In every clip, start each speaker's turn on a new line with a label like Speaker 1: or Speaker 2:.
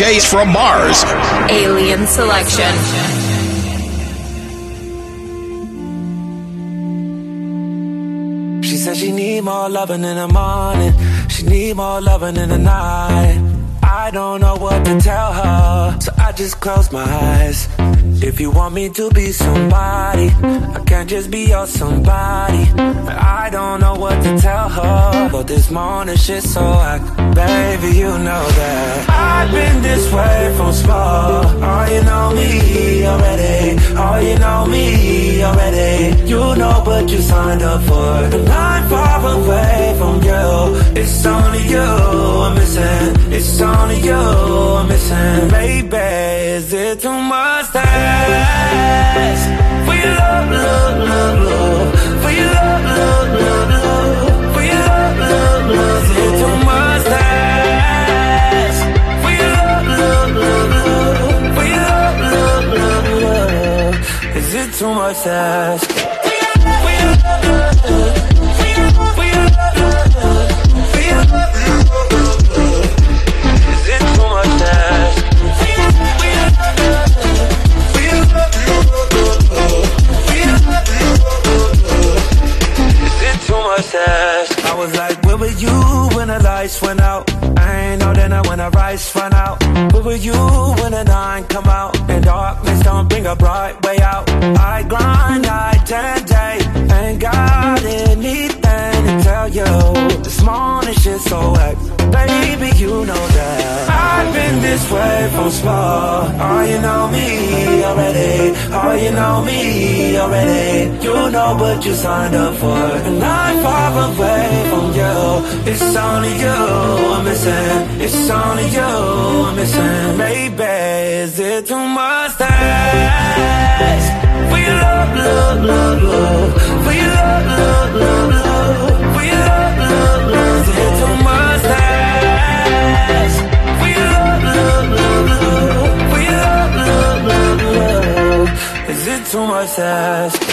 Speaker 1: DJs from Mars.
Speaker 2: Alien Selection.
Speaker 3: She said she need more loving in the morning. She need more loving in the night. I don't know what to tell her, so I just close my eyes. If you want me to be somebody, I can't just be your somebody. I don't know what to tell her, but this morning shit so I, baby, you know that I've been this way from small. Oh, you know me already. Oh, you know me already. You know what you signed up for, I'm far away from you. It's only you I'm missing. It's only you I'm missing, baby. Is it too much? Too much to ask I was like, where were you when the lights went out? I ain't know then when the rice run out. Where were you when the nine come out? And darkness don't bring a bright way out. I grind night and day, ain't got anything to tell you. This morning shit so wet baby, you know that This way from small. Oh, you know me already. Oh, you know me already. You know what you signed up for, and I'm far away from you. It's only you I'm missing. It's only you I'm missing, baby. Is it too much to ask your love, love, love, love? Your love, love, love, love? Your love, love, love? Is it too much Is it too much to ask?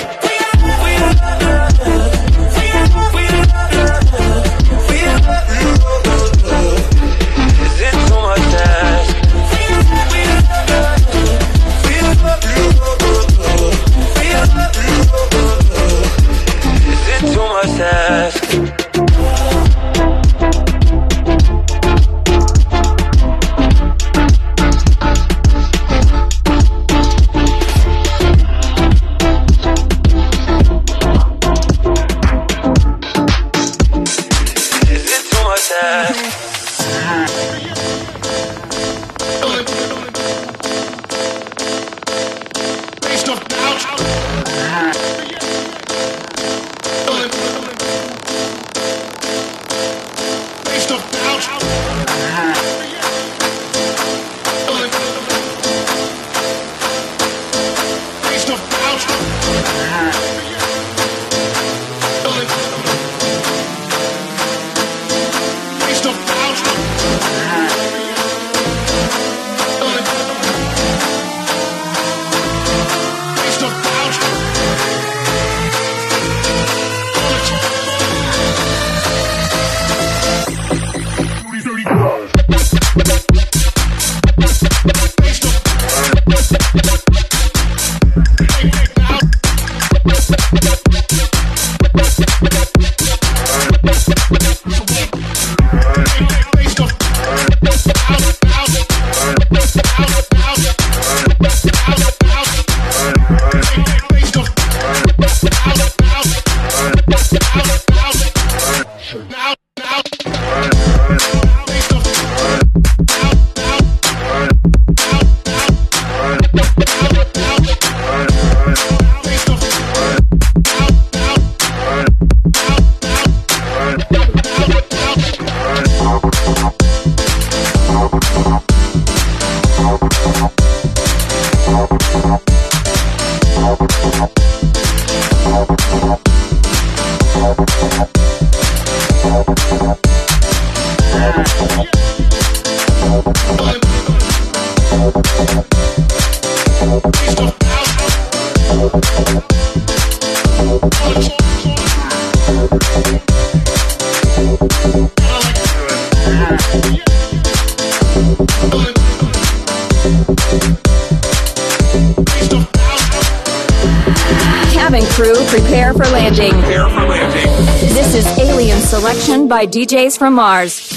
Speaker 4: Thank
Speaker 2: by DJs from Mars.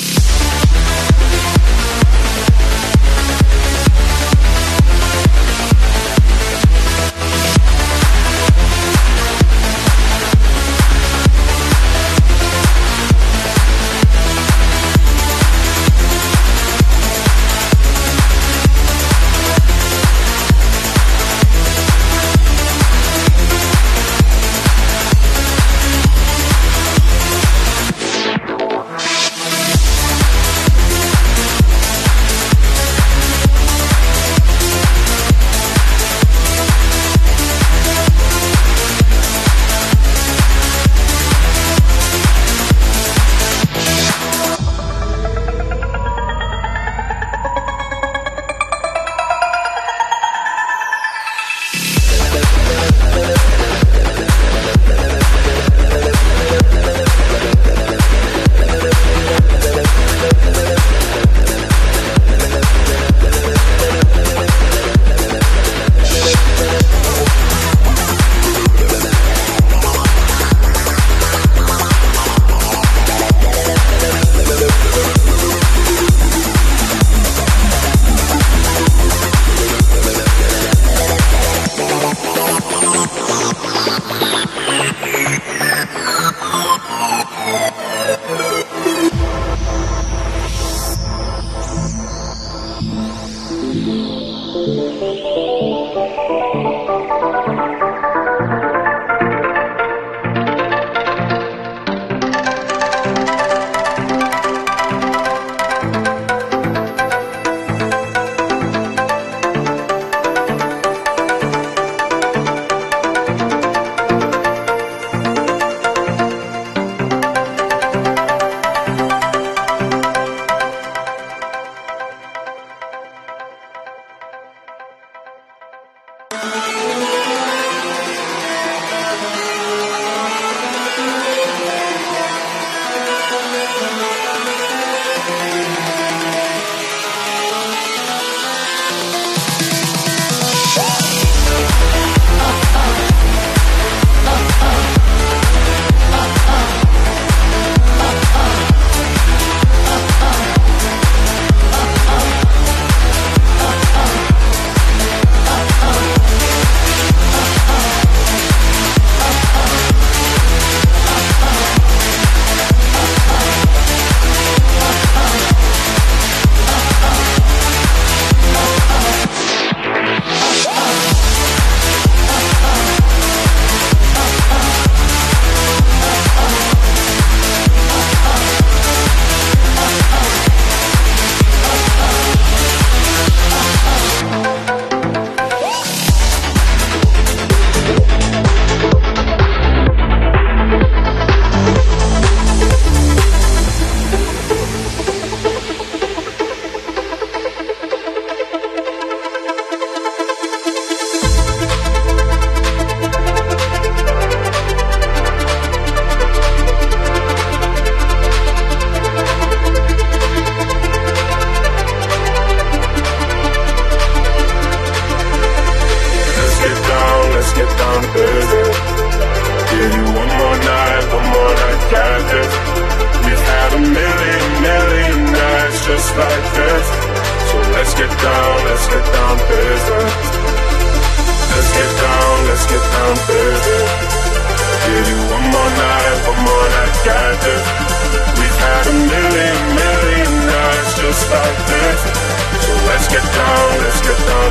Speaker 1: Let's get down, let's
Speaker 4: get down,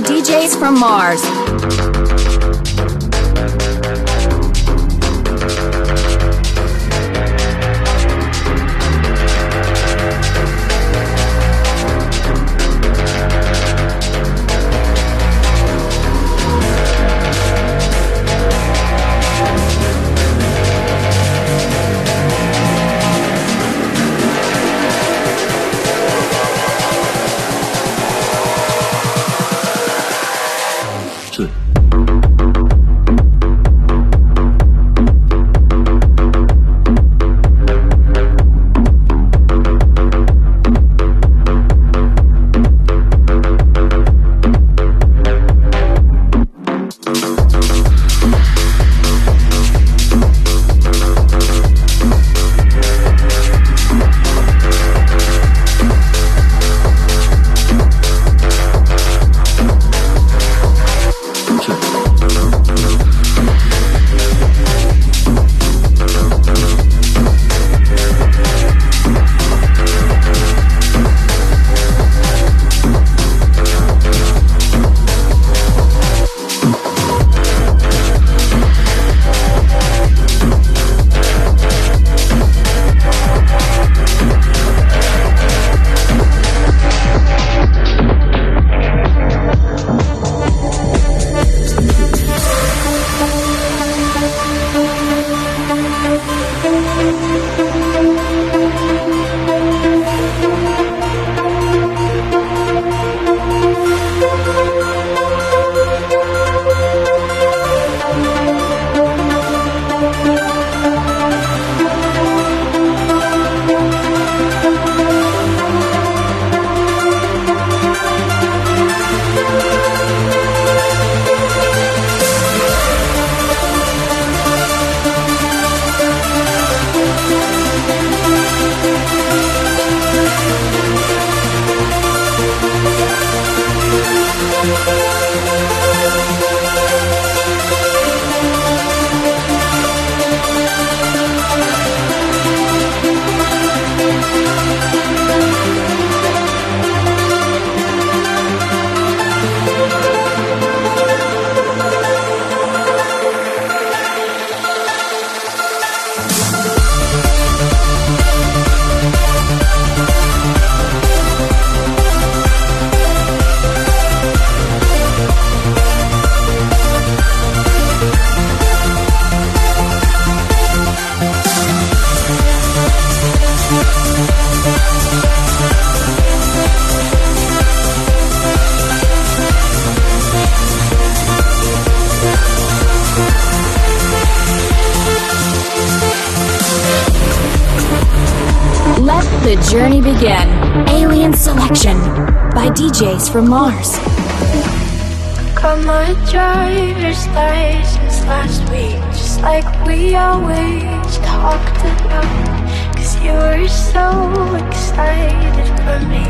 Speaker 2: by DJs from Mars.
Speaker 5: from Mars.
Speaker 6: Got my driver's license last week, just like we always talked about. Cause you were so excited for me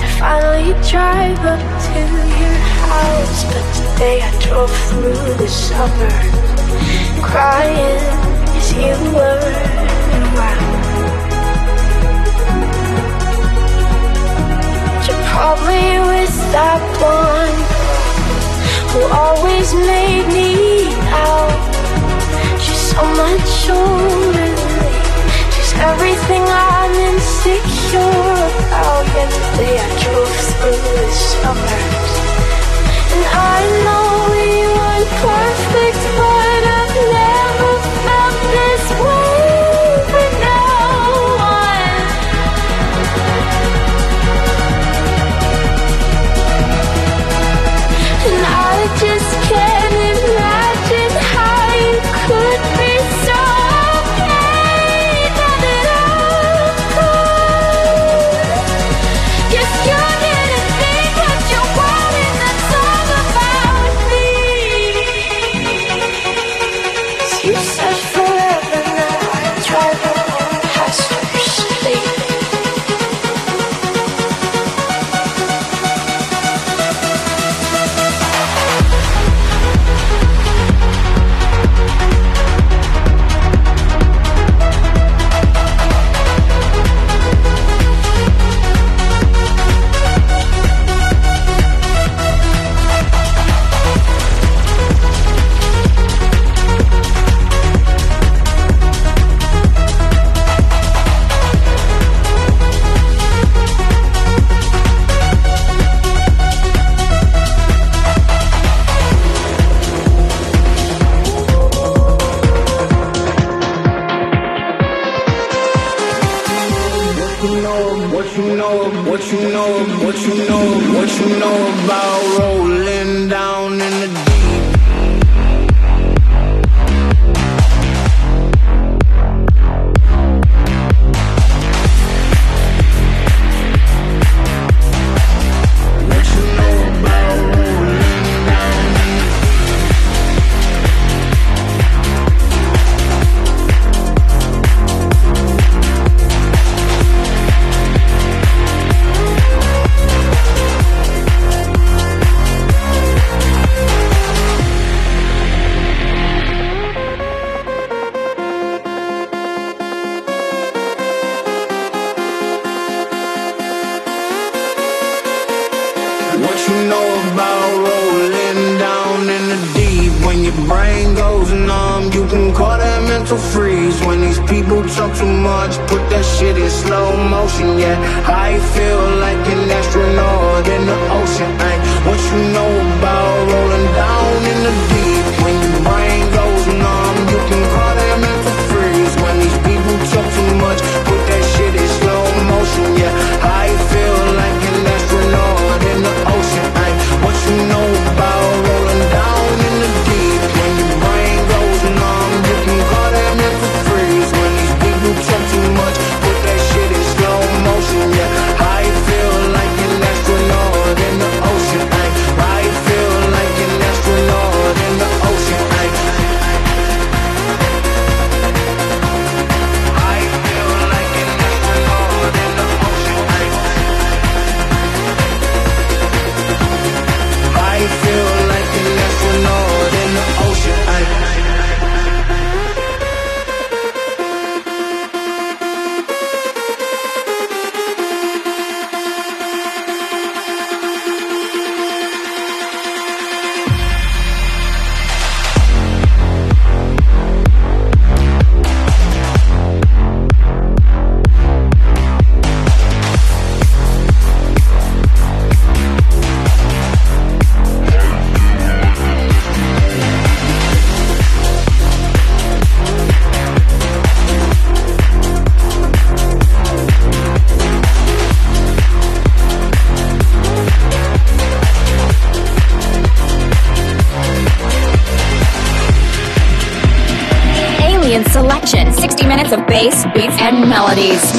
Speaker 6: to finally drive up to your house. But today I drove through the suburbs, crying as you were probably with that one who always made me out. She's so much older than me. She's everything I'm insecure about.
Speaker 7: Yeah.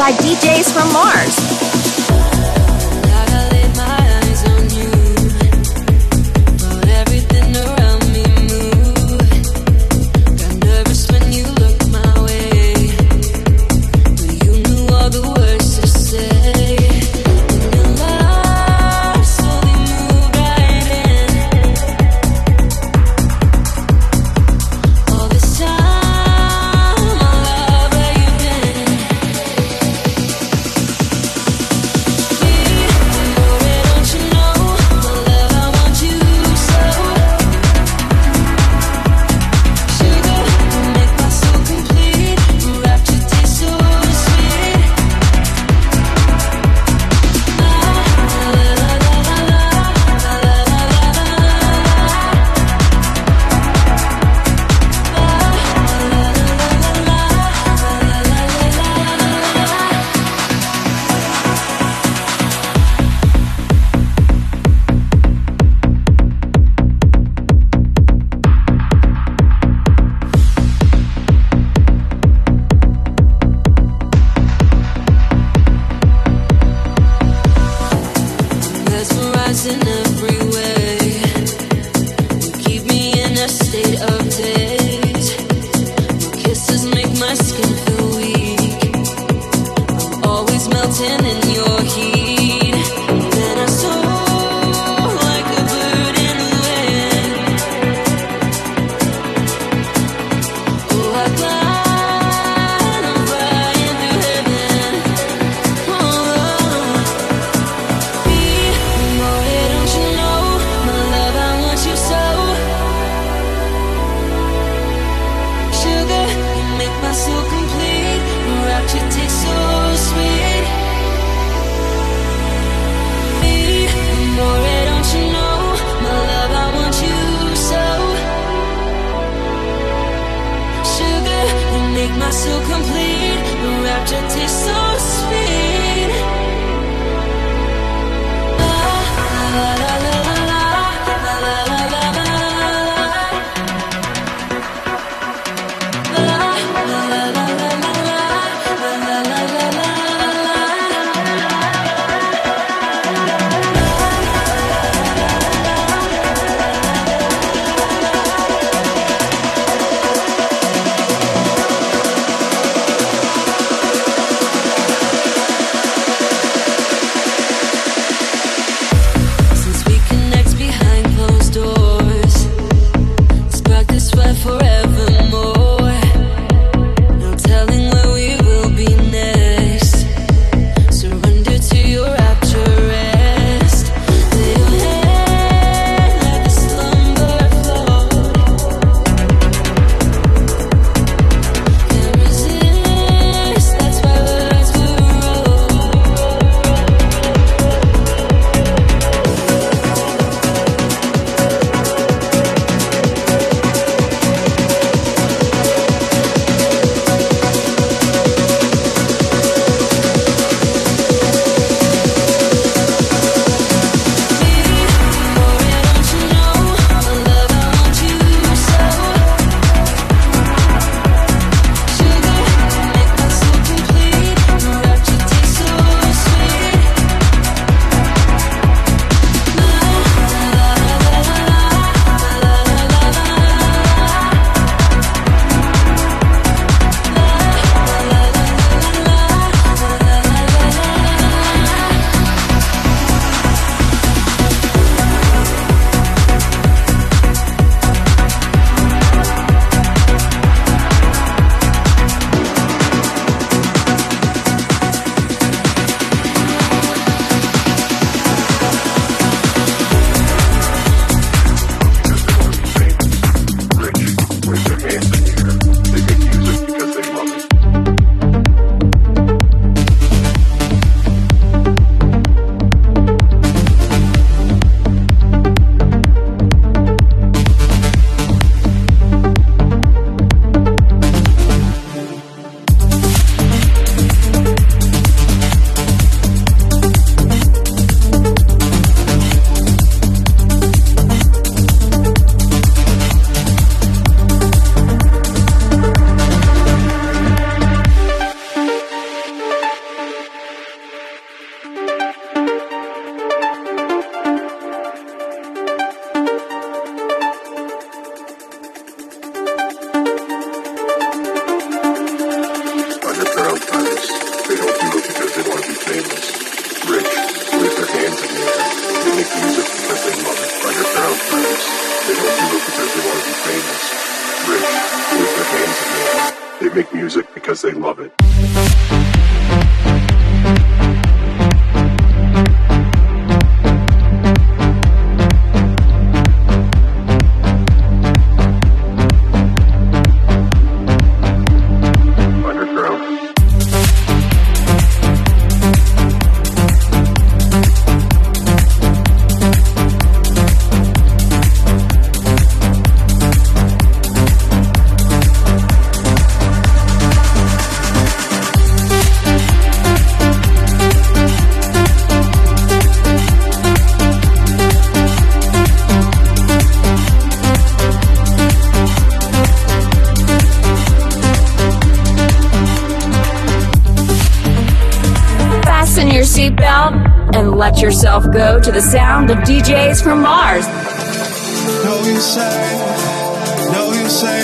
Speaker 2: By DJs from Mars.
Speaker 8: My skin
Speaker 5: because they love it.
Speaker 2: yourself go to the sound of DJs from Mars.
Speaker 9: No, you say, no, you
Speaker 10: say.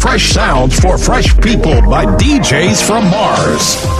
Speaker 10: Fresh sounds for fresh people by DJs from Mars.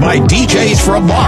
Speaker 11: by
Speaker 10: DJs from Mars.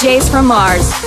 Speaker 5: DJs from Mars.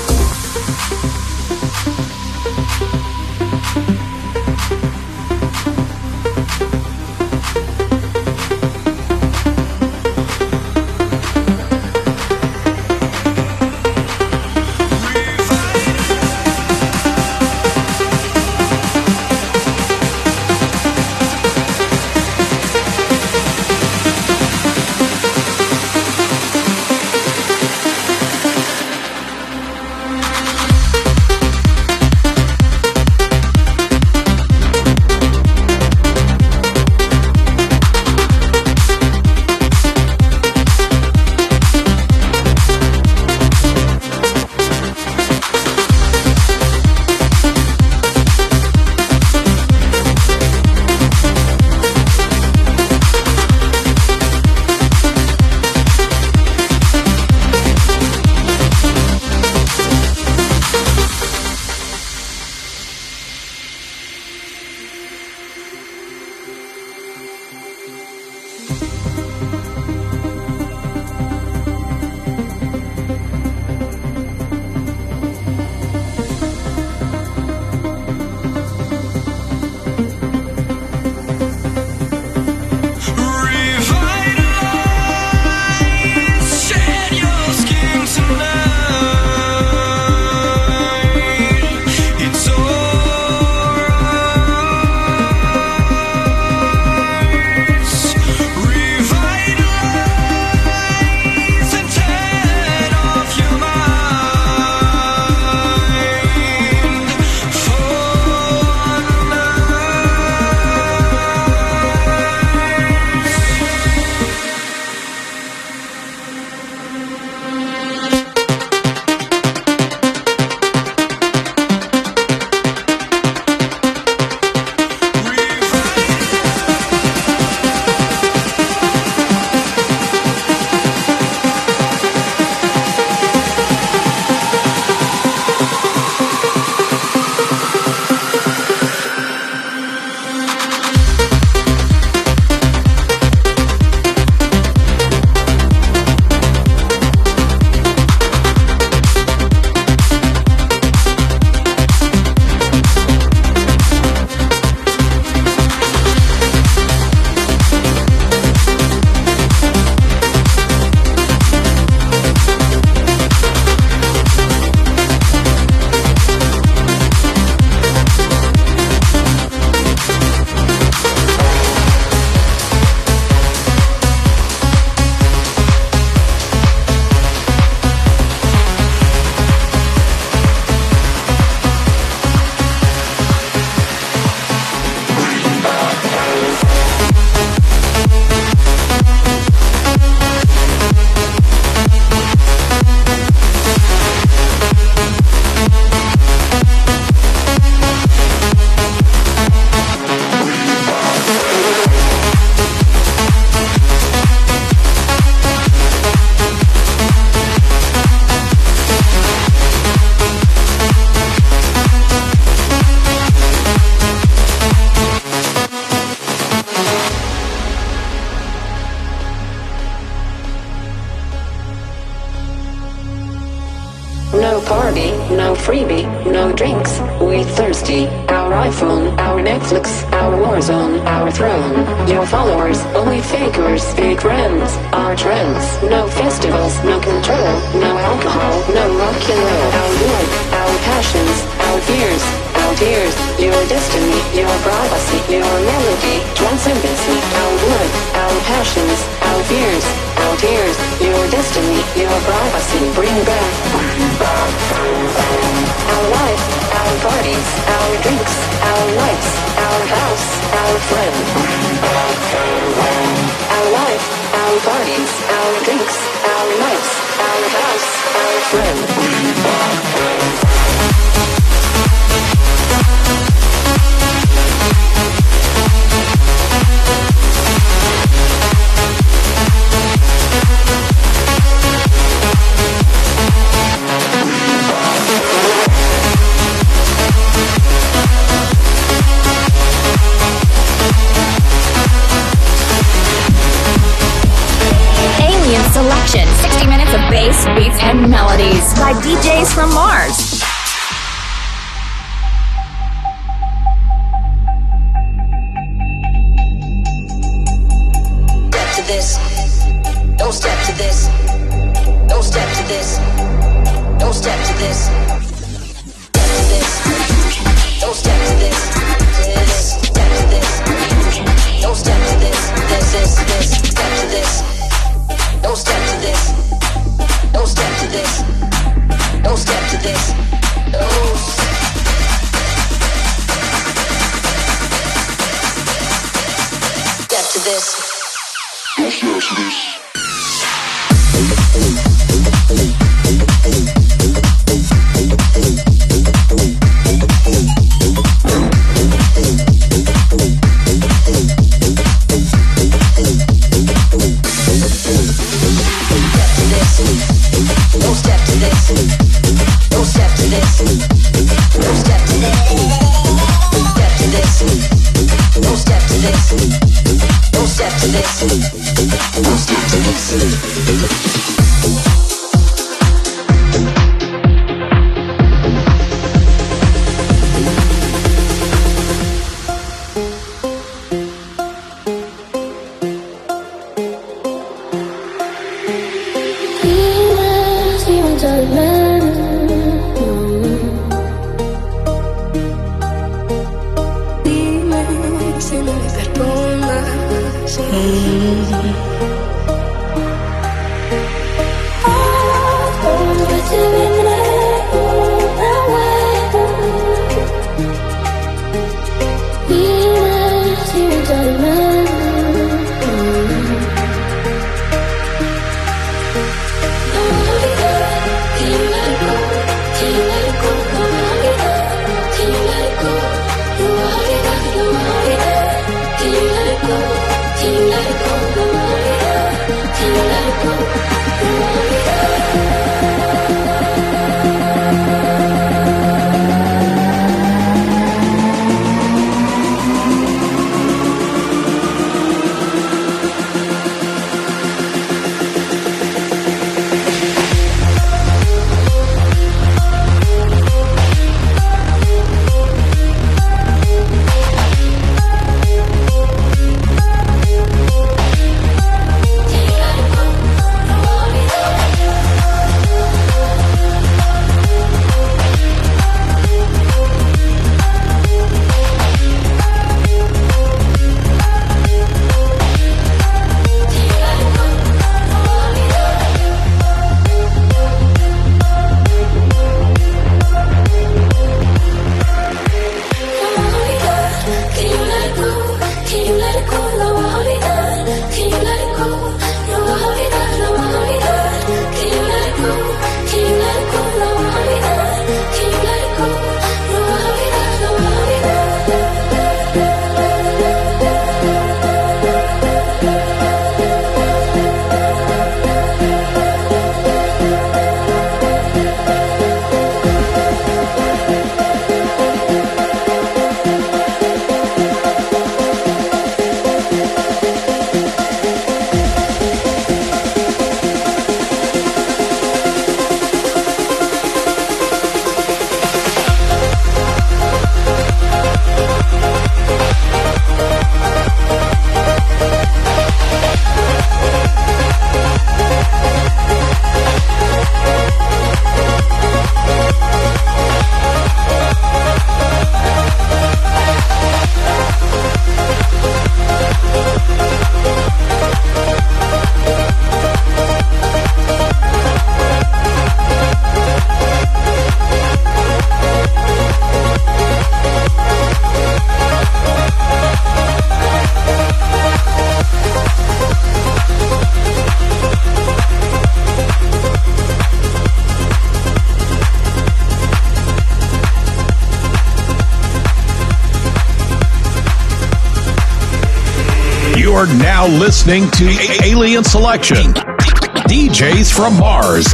Speaker 10: Perdonas.
Speaker 4: now listening to a- Alien Selection DJs from Mars.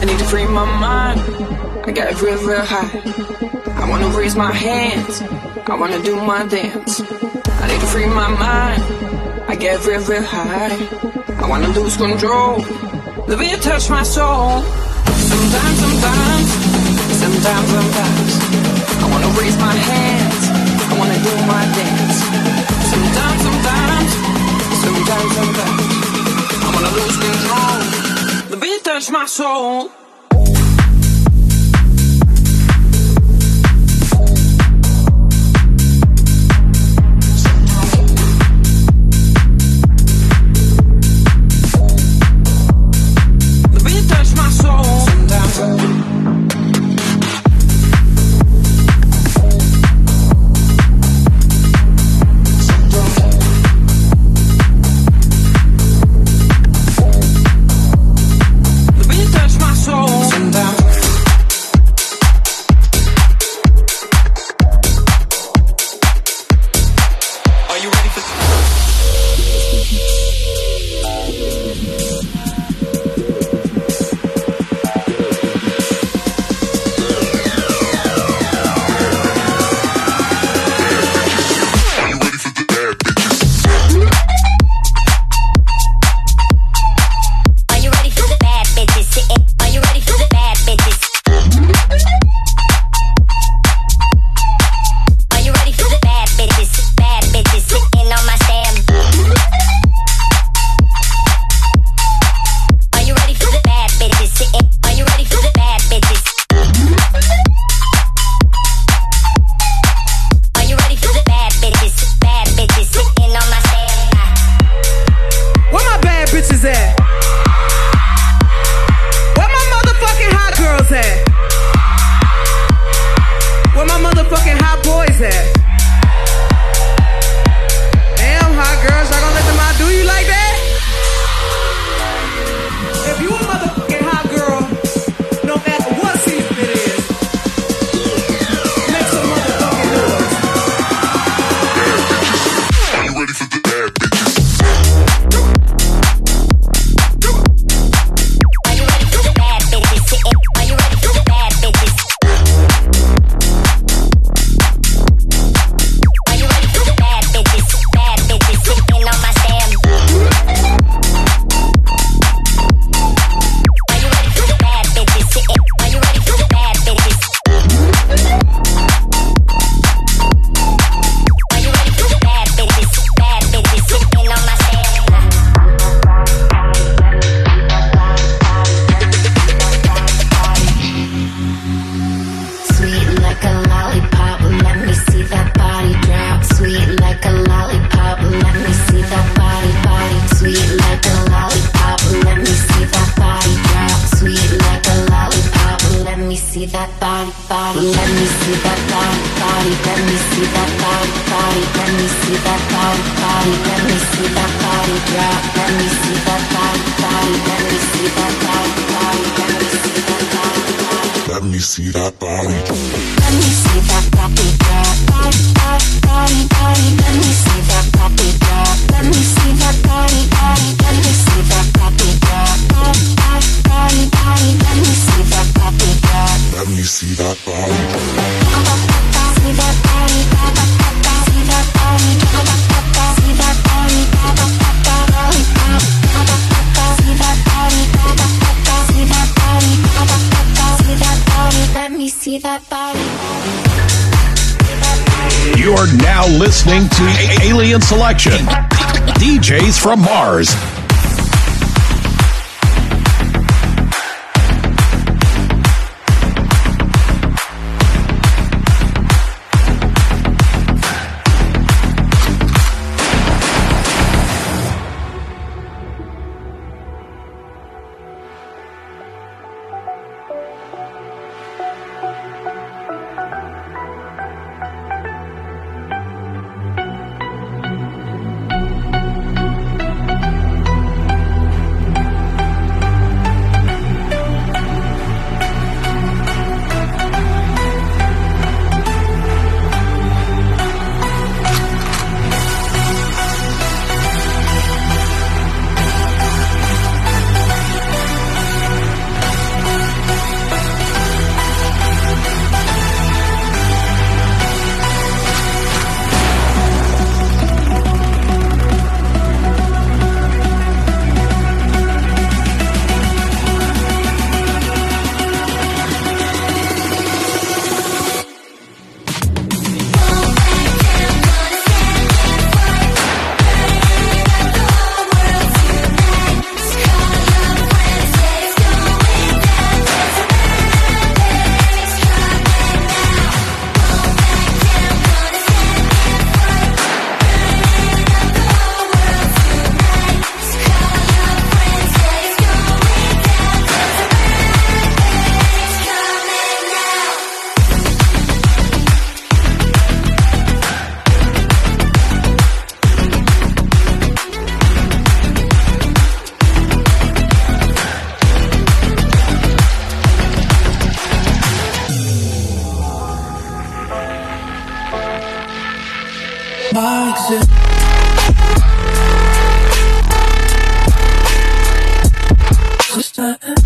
Speaker 1: I need to free my mind. I gotta feel real high. I wanna raise my hands. I wanna do my dance. I need to free my mind. I get real, real high. I wanna lose control. The beat touch my soul. Sometimes, sometimes, sometimes, sometimes. I wanna raise my hands. I wanna do my dance guys over. I'm gonna lose control. The beat touched my soul. Supersonic,